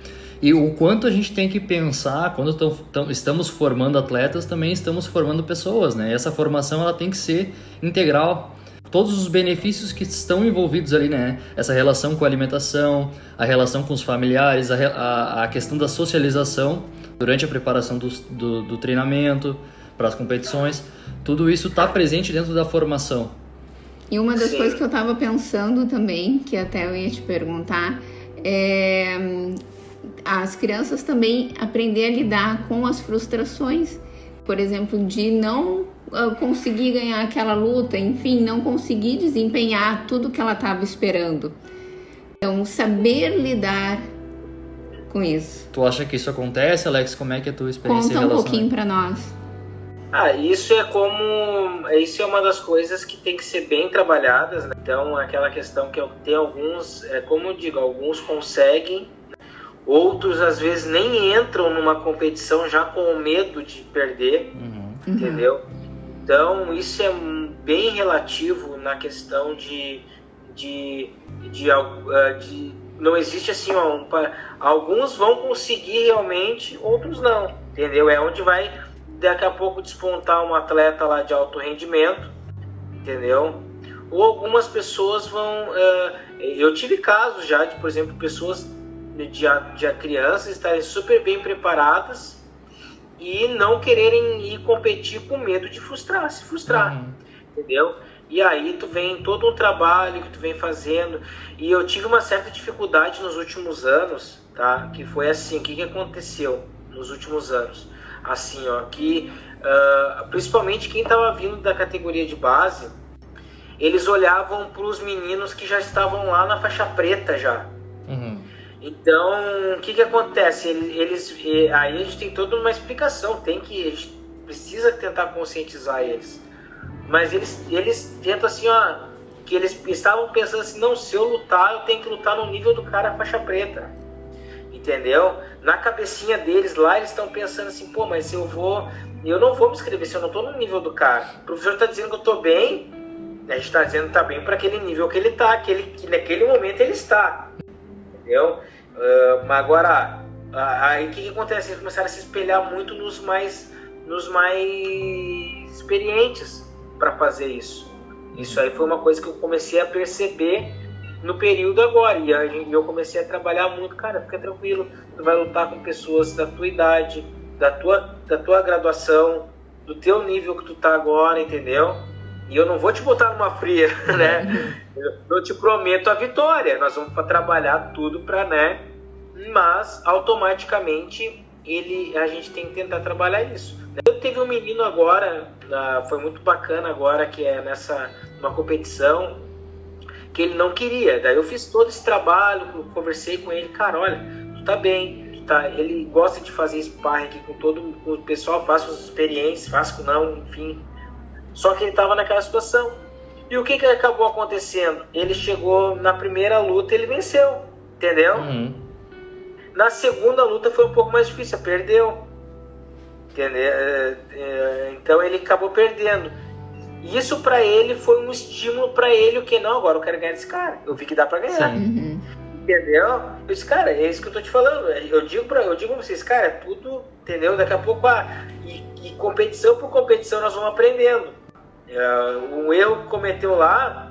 E o quanto a gente tem que pensar, quando tão, tão, estamos formando atletas, também estamos formando pessoas, né? E essa formação ela tem que ser integral. Todos os benefícios que estão envolvidos ali, né? Essa relação com a alimentação, a relação com os familiares, a, a, a questão da socialização durante a preparação do, do, do treinamento, para as competições, tudo isso está presente dentro da formação. E uma das Sim. coisas que eu estava pensando também, que até eu ia te perguntar, é, as crianças também aprender a lidar com as frustrações, por exemplo, de não ah, conseguir ganhar aquela luta, enfim, não conseguir desempenhar tudo que ela estava esperando. Então, saber lidar com isso. Tu acha que isso acontece, Alex? Como é que é a tua experiência Conta um pouquinho para nós. Ah, isso é como. Isso é uma das coisas que tem que ser bem trabalhadas. Né? Então, aquela questão que tem alguns, é, como eu digo, alguns conseguem, outros às vezes nem entram numa competição já com o medo de perder, uhum. entendeu? Então, isso é bem relativo na questão de. de, de, de, ah, de não existe assim, ó, um, alguns vão conseguir realmente, outros não, entendeu? É onde vai daqui a pouco despontar um atleta lá de alto rendimento, entendeu? Ou algumas pessoas vão. Uh, eu tive casos já de, por exemplo, pessoas de, de crianças estarem super bem preparadas e não quererem ir competir com medo de frustrar, se frustrar, uhum. entendeu? E aí tu vem todo um trabalho que tu vem fazendo. E eu tive uma certa dificuldade nos últimos anos, tá? Que foi assim, o que, que aconteceu nos últimos anos? Assim, ó, que uh, principalmente quem estava vindo da categoria de base, eles olhavam para os meninos que já estavam lá na faixa preta já. Então, o que, que acontece? Eles, aí a gente tem toda uma explicação, tem que a gente precisa tentar conscientizar eles mas eles, eles tentam assim, ó, que eles estavam pensando assim, não, se eu lutar, eu tenho que lutar no nível do cara faixa preta. Entendeu? Na cabecinha deles lá, eles estão pensando assim, pô, mas se eu vou, eu não vou me inscrever se eu não tô no nível do cara. O professor está dizendo que eu tô bem, a gente está dizendo que tá bem para aquele nível que ele tá, que, ele, que naquele momento ele está. Entendeu? Uh, mas agora, aí o que, que acontece? Eles começaram a se espelhar muito nos mais, nos mais experientes para fazer isso. Isso aí foi uma coisa que eu comecei a perceber no período agora. E eu comecei a trabalhar muito, cara, fica tranquilo, tu vai lutar com pessoas da tua idade, da tua, da tua graduação, do teu nível que tu tá agora, entendeu? E eu não vou te botar numa fria, né? Eu te prometo a vitória. Nós vamos trabalhar tudo para, né? Mas automaticamente ele, a gente tem que tentar trabalhar isso. Eu teve um menino agora, foi muito bacana agora, que é nessa uma competição, que ele não queria. Daí eu fiz todo esse trabalho, conversei com ele, cara, olha, tu tá bem, tu tá, ele gosta de fazer sparring aqui com todo com o pessoal, faz suas experiências, faz com não, enfim. Só que ele tava naquela situação. E o que que acabou acontecendo? Ele chegou na primeira luta, ele venceu, entendeu? Uhum. Na segunda luta foi um pouco mais difícil, perdeu. Entendeu? É, é, então ele acabou perdendo. Isso para ele foi um estímulo para ele, o que não, agora eu quero ganhar desse cara. Eu vi que dá para ganhar. Uhum. Entendeu? Eu disse, cara, é isso que eu tô te falando. Eu digo para eu digo pra vocês, cara, é tudo, entendeu? Daqui a pouco, ah, e, e competição por competição nós vamos aprendendo. Uh, um erro que cometeu lá,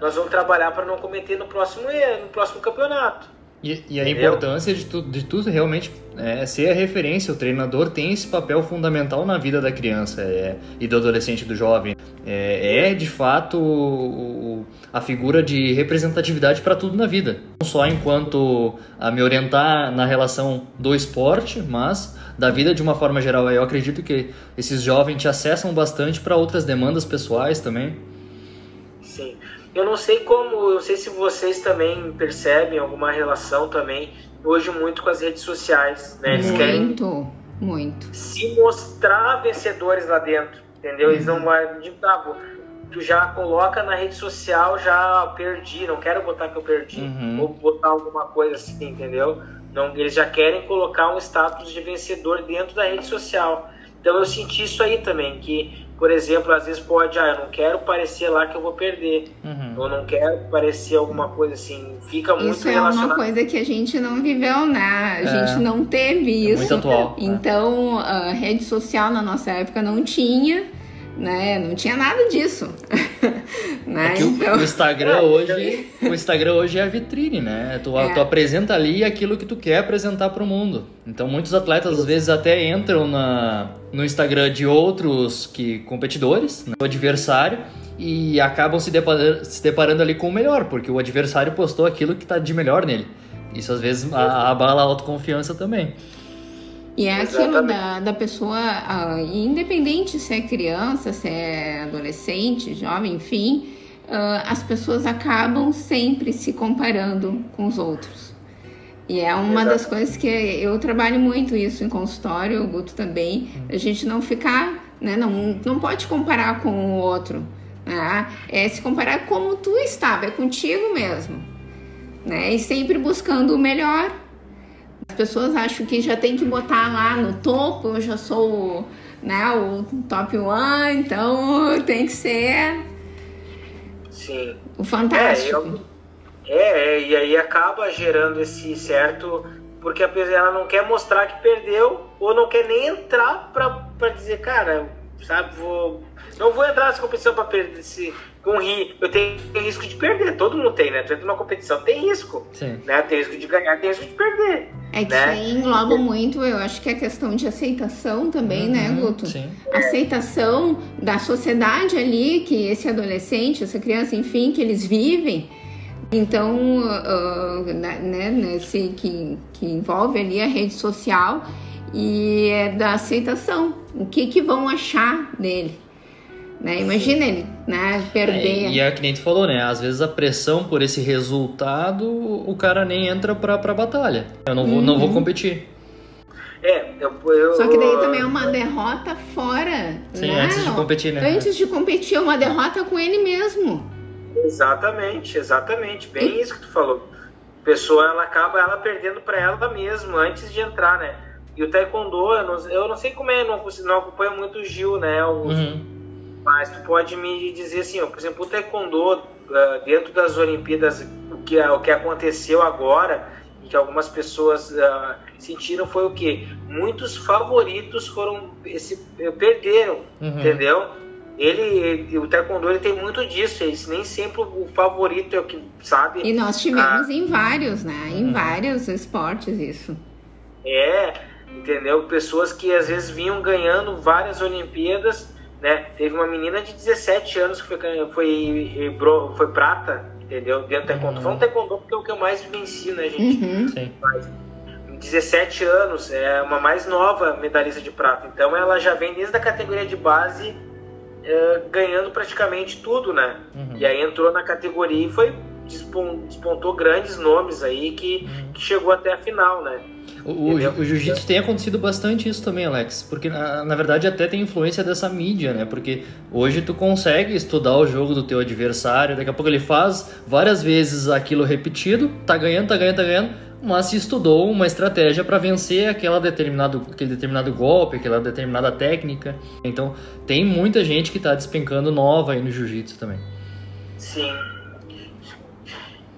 nós vamos trabalhar para não cometer no próximo erro, no próximo campeonato. E, e a importância de, tu, de tudo realmente é ser a referência. O treinador tem esse papel fundamental na vida da criança é, e do adolescente, do jovem. É, é de fato o, a figura de representatividade para tudo na vida. Não só enquanto a me orientar na relação do esporte, mas da vida de uma forma geral. Eu acredito que esses jovens te acessam bastante para outras demandas pessoais também. Eu não sei como, eu não sei se vocês também percebem alguma relação também hoje muito com as redes sociais, né? Eles muito, muito. Se mostrar vencedores lá dentro, entendeu? Eles não vão de ah, tu já coloca na rede social, já perdi, não quero botar que eu perdi, uhum. ou botar alguma coisa assim, entendeu? Não, eles já querem colocar um status de vencedor dentro da rede social. Então eu senti isso aí também, que por exemplo, às vezes pode, ah, eu não quero parecer lá que eu vou perder. Uhum. Eu não quero parecer alguma coisa assim. Fica muito Isso é uma coisa que a gente não viveu, né? A é. gente não teve é isso. Muito atual. Então, a rede social na nossa época não tinha né? Não tinha nada disso. né? É então... o, Instagram hoje, o Instagram hoje é a vitrine, né? Tu, é. tu apresenta ali aquilo que tu quer apresentar para o mundo. Então muitos atletas às vezes até entram na, no Instagram de outros que competidores, né? o adversário, e acabam se deparando, se deparando ali com o melhor, porque o adversário postou aquilo que está de melhor nele. Isso às vezes abala a autoconfiança também. E é aquilo da, da pessoa, uh, independente se é criança, se é adolescente, jovem, enfim, uh, as pessoas acabam sempre se comparando com os outros. E é uma Exato. das coisas que eu trabalho muito isso em consultório, o Guto também, hum. a gente não ficar, né, não, não pode comparar com o outro, né? é se comparar como tu estava, é contigo mesmo, né, e sempre buscando o melhor, as pessoas acham que já tem que botar lá no topo, eu já sou né, o top one, então tem que ser Sim. o fantástico. É, eu, é, e aí acaba gerando esse certo. Porque a pessoa ela não quer mostrar que perdeu ou não quer nem entrar para dizer, cara, sabe, vou. Não vou entrar nessa competição para perder. Se, com ri, eu tenho risco de perder, todo mundo tem, né? Tu entra numa competição, tem risco. Sim. Né? Tem risco de ganhar, tem risco de perder. É que né? aí engloba muito, eu acho que é questão de aceitação também, né, uhum, né, Guto? Sim. Aceitação da sociedade ali, que esse adolescente, essa criança, enfim, que eles vivem. Então, uh, né, nesse que, que envolve ali a rede social e é da aceitação. O que, que vão achar dele? Né? Imagina ele, né, perder. É, e é que nem tu falou, né? Às vezes a pressão por esse resultado, o cara nem entra pra, pra batalha. Eu não vou, uhum. não vou uhum. competir. É, eu, eu, Só que daí também é uma derrota fora. Sim, né? antes de competir, né? Antes de competir, é uma derrota com ele mesmo. Exatamente, exatamente. Bem e... isso que tu falou. A pessoa ela acaba ela perdendo para ela mesma antes de entrar, né? E o taekwondo, eu não, eu não sei como é, não, não acompanho muito o Gil, né? Os, uhum mas tu pode me dizer assim, ó, por exemplo, o taekwondo uh, dentro das Olimpíadas, o que, o que aconteceu agora e que algumas pessoas uh, sentiram foi o que muitos favoritos foram esse, perderam, uhum. entendeu? Ele, ele, o taekwondo ele tem muito disso, ele, nem sempre o favorito é o que sabe. E nós tivemos ah, em vários, né? Em uhum. vários esportes isso. É, entendeu? Pessoas que às vezes vinham ganhando várias Olimpíadas né? Teve uma menina de 17 anos que foi, foi, foi prata, entendeu? Dentro do taekwondo. Uhum. Foi um taekwondo porque é o que eu mais venci, né, gente? Uhum. Sim. Mas, 17 anos, é uma mais nova medalhista de prata. Então ela já vem desde a categoria de base é, ganhando praticamente tudo, né? Uhum. E aí entrou na categoria e foi despontou grandes nomes aí que, uhum. que chegou até a final, né? O, o, o jiu-jitsu tem acontecido bastante isso também, Alex, porque na, na, verdade até tem influência dessa mídia, né? Porque hoje tu consegue estudar o jogo do teu adversário, daqui a pouco ele faz várias vezes aquilo repetido, tá ganhando, tá ganhando, tá ganhando, mas se estudou uma estratégia para vencer aquela determinado, aquele determinado golpe, aquela determinada técnica. Então tem muita gente que está despencando nova aí no jiu-jitsu também. Sim,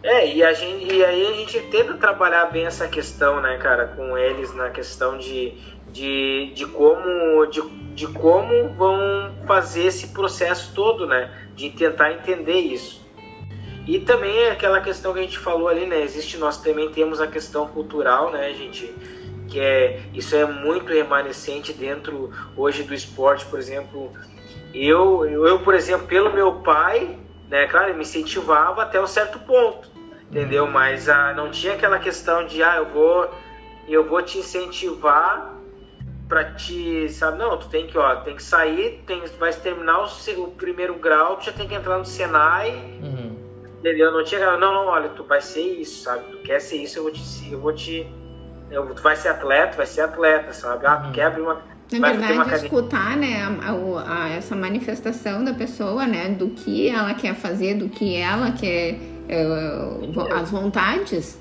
é, e, a gente, e aí a gente tenta trabalhar bem essa questão, né, cara, com eles na questão de, de, de, como, de, de como vão fazer esse processo todo, né, de tentar entender isso. E também é aquela questão que a gente falou ali, né, existe, nós também temos a questão cultural, né, gente, que é, isso é muito remanescente dentro hoje do esporte, por exemplo, eu, eu, por exemplo, pelo meu pai, né? Claro, ele me incentivava até um certo ponto, entendeu? Uhum. Mas ah, não tinha aquela questão de, ah, eu vou, eu vou te incentivar para te, sabe? Não, tu tem que, ó, tem que sair, tem, vai terminar o, o primeiro grau, tu já tem que entrar no Senai, uhum. entendeu? Não tinha, não, não, olha, tu vai ser isso, sabe? Tu quer ser isso, eu vou te, eu vou te, eu, tu vai ser atleta, vai ser atleta, sabe? Ah, tu uhum. quer abrir uma na verdade, escutar né, a, a, essa manifestação da pessoa, né, do que ela quer fazer, do que ela quer, uh, as vontades.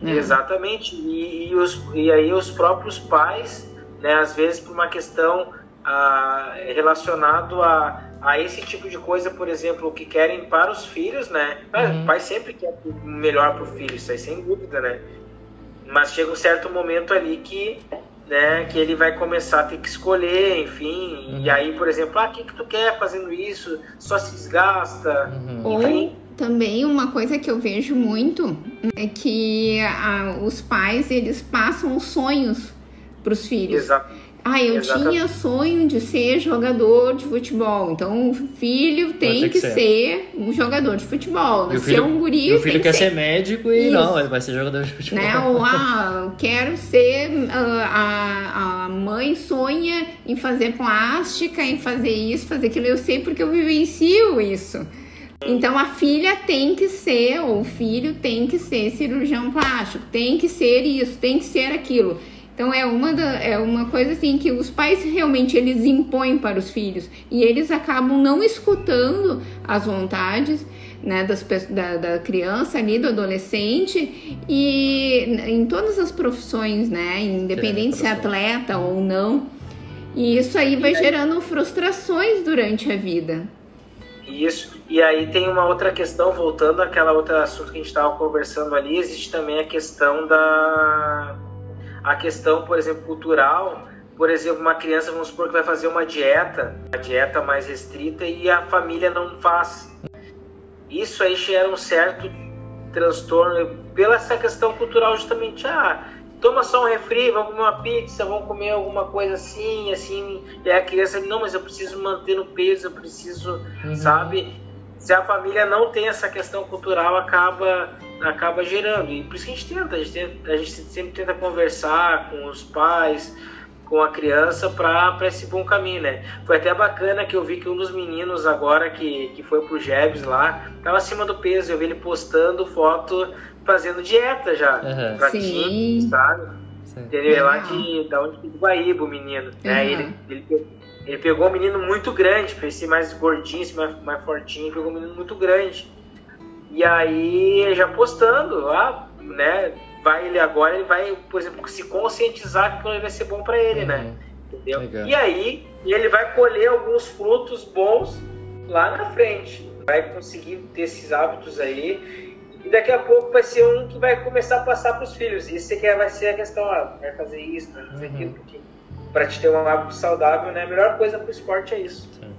Né? Exatamente. E, e, os, e aí os próprios pais, né, às vezes por uma questão uh, relacionado a, a esse tipo de coisa, por exemplo, o que querem para os filhos, né? Uhum. O pai sempre quer o melhor para o filho, isso aí sem dúvida, né? Mas chega um certo momento ali que né, que ele vai começar a ter que escolher, enfim, uhum. e aí, por exemplo, ah, o que, que tu quer fazendo isso? Só se desgasta, uhum. enfim. Ou também uma coisa que eu vejo muito é que a, os pais, eles passam os sonhos para os filhos. Exato. Ah, eu Exatamente. tinha sonho de ser jogador de futebol. Então, o filho tem que, que, ser. ser um jogador de futebol. E o filho, um guri. E o filho quer ser. ser médico e Isso. não, ele vai ser jogador de futebol. Né? Ou, ah, quero ser. Uh, a, a mãe sonha em fazer plástica, em fazer isso, fazer aquilo. Eu sei porque eu vivencio isso. Então a filha tem que ser, ou o filho tem que ser cirurgião plástico, tem que ser isso, tem que ser aquilo. Então é uma, da, é uma coisa assim que os pais realmente eles impõem para os filhos e eles acabam não escutando as vontades né, das, da, da criança ali, do adolescente e em todas as profissões, né, independente se é atleta ou não. E isso aí vai gerando frustrações durante a vida. Isso. E aí tem uma outra questão, voltando àquela outra assunto que a gente estava conversando ali, existe também a questão da a questão, por exemplo, cultural, por exemplo, uma criança, vamos supor que vai fazer uma dieta, uma dieta mais restrita e a família não faz. Isso aí gera um certo transtorno pela essa questão cultural justamente, ah, toma só um refri, vamos comer uma pizza, vamos comer alguma coisa assim, assim, e a criança, não, mas eu preciso manter no peso, eu preciso, uhum. sabe? Se a família não tem essa questão cultural, acaba acaba gerando. E por isso que a gente tenta, a gente, tenta, a gente sempre tenta conversar com os pais, com a criança para esse bom caminho, né? Foi até bacana que eu vi que um dos meninos agora que, que foi pro Jebs lá, tava acima do peso, eu vi ele postando foto fazendo dieta já, uhum. pra Sim. sabe? Sim. Entendeu? É lá de, da onde de Guaíba o menino, uhum. né? Ele, ele, ele pegou um menino muito grande, ser mais gordinho, mais, mais fortinho, pegou um menino muito grande. E aí, já postando, ah, né? Vai ele agora, ele vai, por exemplo, se conscientizar que aquilo vai ser bom para ele, né? uhum. né? Entendeu? Legal. E aí, ele vai colher alguns frutos bons lá na frente. Vai conseguir ter esses hábitos aí. E daqui a pouco vai ser um que vai começar a passar para os filhos. Isso que vai ser a questão, ah, vai fazer isso, vai fazer uhum. aquilo, porque para te ter um hábito saudável, né? A melhor coisa para o esporte é isso. Sim.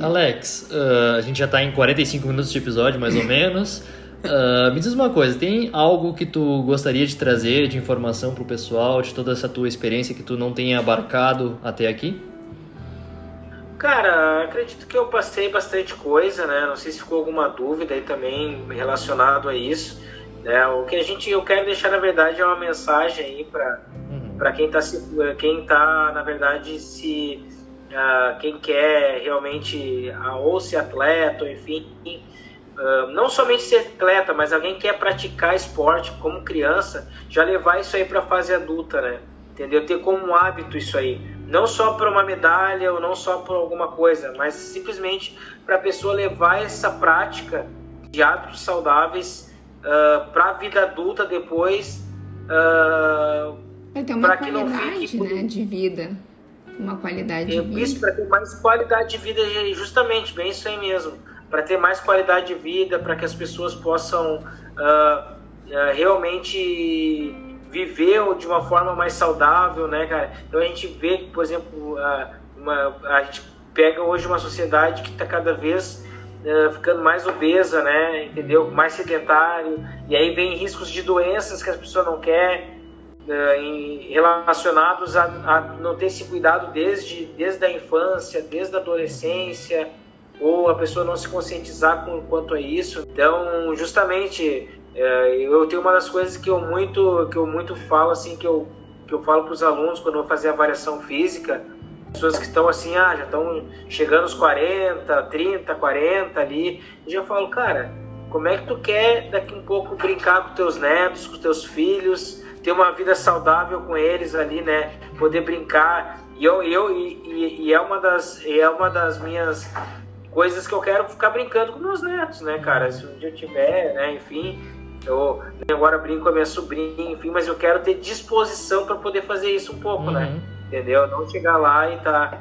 Alex, uh, a gente já está em 45 minutos de episódio, mais ou menos. Uh, me diz uma coisa, tem algo que tu gostaria de trazer de informação para o pessoal, de toda essa tua experiência que tu não tenha abarcado até aqui? Cara, acredito que eu passei bastante coisa, né? Não sei se ficou alguma dúvida aí também relacionado a isso. Né? O que a gente, eu quero deixar na verdade é uma mensagem aí para uhum. para quem está quem tá na verdade se uh, quem quer realmente uh, ou ser atleta, ou enfim, uh, não somente ser atleta, mas alguém que quer praticar esporte como criança, já levar isso aí para a fase adulta, né? Entendeu? Ter como hábito isso aí. Não só para uma medalha ou não só por alguma coisa, mas simplesmente para a pessoa levar essa prática de hábitos saudáveis uh, para a vida adulta depois. Uh, é ter uma qualidade fique... né, de vida uma qualidade de vida. Isso, para ter mais qualidade de vida, justamente, bem isso aí mesmo. Para ter mais qualidade de vida, para que as pessoas possam uh, uh, realmente viver de uma forma mais saudável, né, cara? Então a gente vê, por exemplo, uh, uma, a gente pega hoje uma sociedade que está cada vez ficando mais obesa, né? Entendeu? Mais sedentário. E aí vem riscos de doenças que as pessoas não querem em, relacionados a, a, não ter esse cuidado desde, desde a infância, desde a adolescência, ou a pessoa não se conscientizar com, quanto a isso. Então, justamente, é, eu tenho uma das coisas que eu muito, que eu muito falo, assim, que eu, que eu falo para os alunos quando eu fazer avaliação física, pessoas que estão assim, ah, já estão chegando aos 40, 30, 40 ali, eu já falo, cara, como é que tu quer daqui um pouco brincar com teus netos, com teus filhos, ter uma vida saudável com eles ali, né? Poder brincar. E eu, eu e, e, é uma das é uma das minhas coisas que eu quero ficar brincando com meus netos, né, cara? Se um dia eu tiver, né, enfim, eu agora brinco com a minha sobrinha, enfim, mas eu quero ter disposição para poder fazer isso um pouco, né? uhum. né? Entendeu? Não chegar lá e tá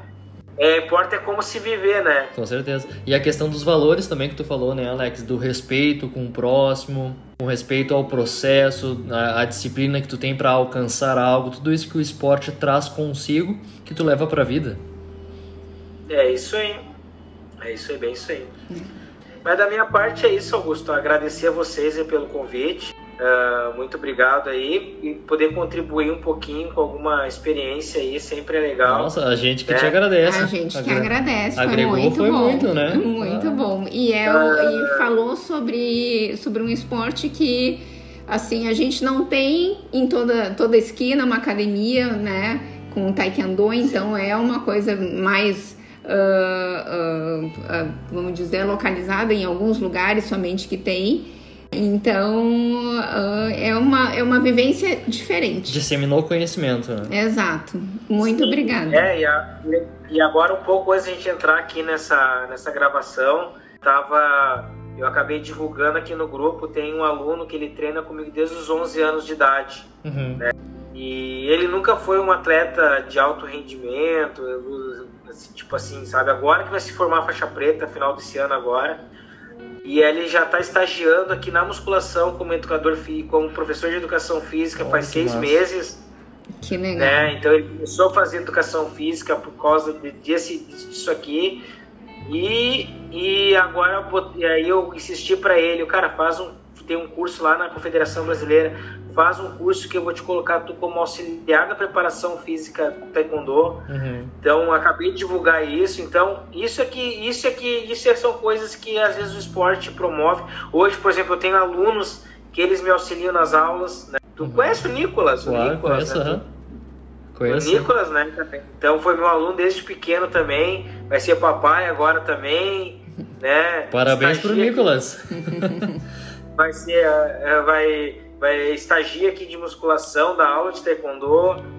é, importa é como se viver, né? Com certeza. E a questão dos valores também que tu falou, né, Alex? Do respeito com o próximo, com respeito ao processo, a, a disciplina que tu tem para alcançar algo, tudo isso que o esporte traz consigo, que tu leva para a vida. É isso aí. É isso aí, bem isso aí. Mas da minha parte é isso, Augusto. Agradecer a vocês pelo convite. Uh, muito obrigado aí e poder contribuir um pouquinho com alguma experiência aí sempre é legal. Nossa, a gente que é. te agradece. A gente que agradece. Agregou foi muito foi bom. muito, né? Muito ah. bom. E, é, e falou sobre, sobre um esporte que assim a gente não tem em toda, toda esquina uma academia, né? Com taekwondo, então é uma coisa mais Uh, uh, uh, vamos dizer, localizada em alguns lugares somente que tem. Então, uh, é, uma, é uma vivência diferente. Disseminou conhecimento, né? Exato. Muito Sim. obrigada. É, e, a, e, agora, um pouco antes de a gente entrar aqui nessa, nessa gravação, tava, eu acabei divulgando aqui no grupo, tem um aluno que ele treina comigo desde os 11 anos de idade. Uhum. Né? E ele nunca foi um atleta de alto rendimento, tipo assim, sabe? Agora que vai se formar faixa preta, final desse ano agora e ele já está estagiando aqui na musculação como educador como professor de educação física oh, faz seis massa. meses. Que legal. Né? Então ele começou a fazer educação física por causa desse, disso aqui. E, e agora e aí eu insisti para ele, o cara faz um tem um curso lá na Confederação Brasileira, faz um curso que eu vou te colocar tu como auxiliar da preparação física do taekwondo. Uhum. Então, acabei de divulgar isso. Então, isso aqui, isso aqui, isso são coisas que às vezes o esporte promove. Hoje, por exemplo, eu tenho alunos que eles me auxiliam nas aulas. Né? Tu uhum. conhece o Nicolas? Claro, o Nicolas, conheço, né? Conheço. O Nicolas, né? Então foi meu aluno desde pequeno também. Vai ser papai agora também, né? Parabéns para o Nicolas. vai ser, é, vai, vai estagiar aqui de musculação, da aula de taekwondo.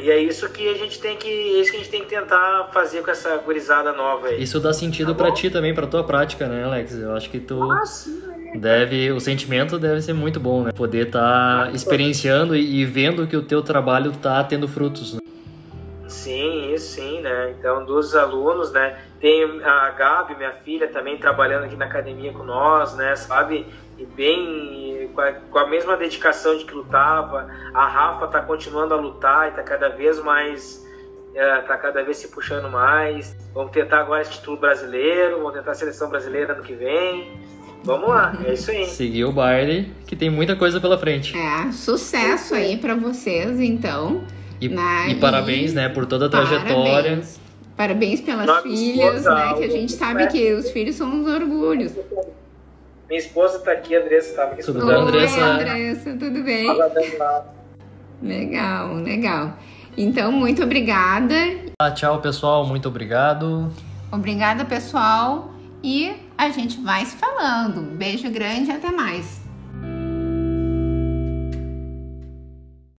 E é isso que a gente tem que, é isso que a gente tem que tentar fazer com essa gurizada nova aí. Isso dá sentido tá para ti também, para tua prática, né, Alex? Eu acho que tu ah, sim. Deve, o sentimento deve ser muito bom, né? Poder estar tá experienciando e, vendo que o teu trabalho tá tendo frutos. Né? Sim, isso sim, né? Então, dos alunos, né? Tem a Gabi, minha filha, também trabalhando aqui na academia com nós, né? Sabe? e bem com a, com a, mesma dedicação de que lutava. A Rafa está continuando a lutar e está cada vez mais está é, cada vez se puxando mais. Vamos tentar agora esse título brasileiro, vamos tentar a seleção brasileira ano que vem. Vamos lá, é isso aí. Seguir o baile, que tem muita coisa pela frente. É, sucesso aí para vocês, então. E, né? e parabéns, e... né, por toda a trajetória. Parabéns, parabéns pelas Nossa, filhas, esposa, né, que a gente sabe que os filhos são os orgulhos. Minha esposa está aqui, a Andressa estava aqui. Tudo bem, Andressa? Oi, Andressa, tudo bem? Legal, legal. Então, muito obrigada. Ah, tchau, pessoal. Muito obrigado. Obrigada, pessoal. E a gente vai se falando. Beijo grande e até mais.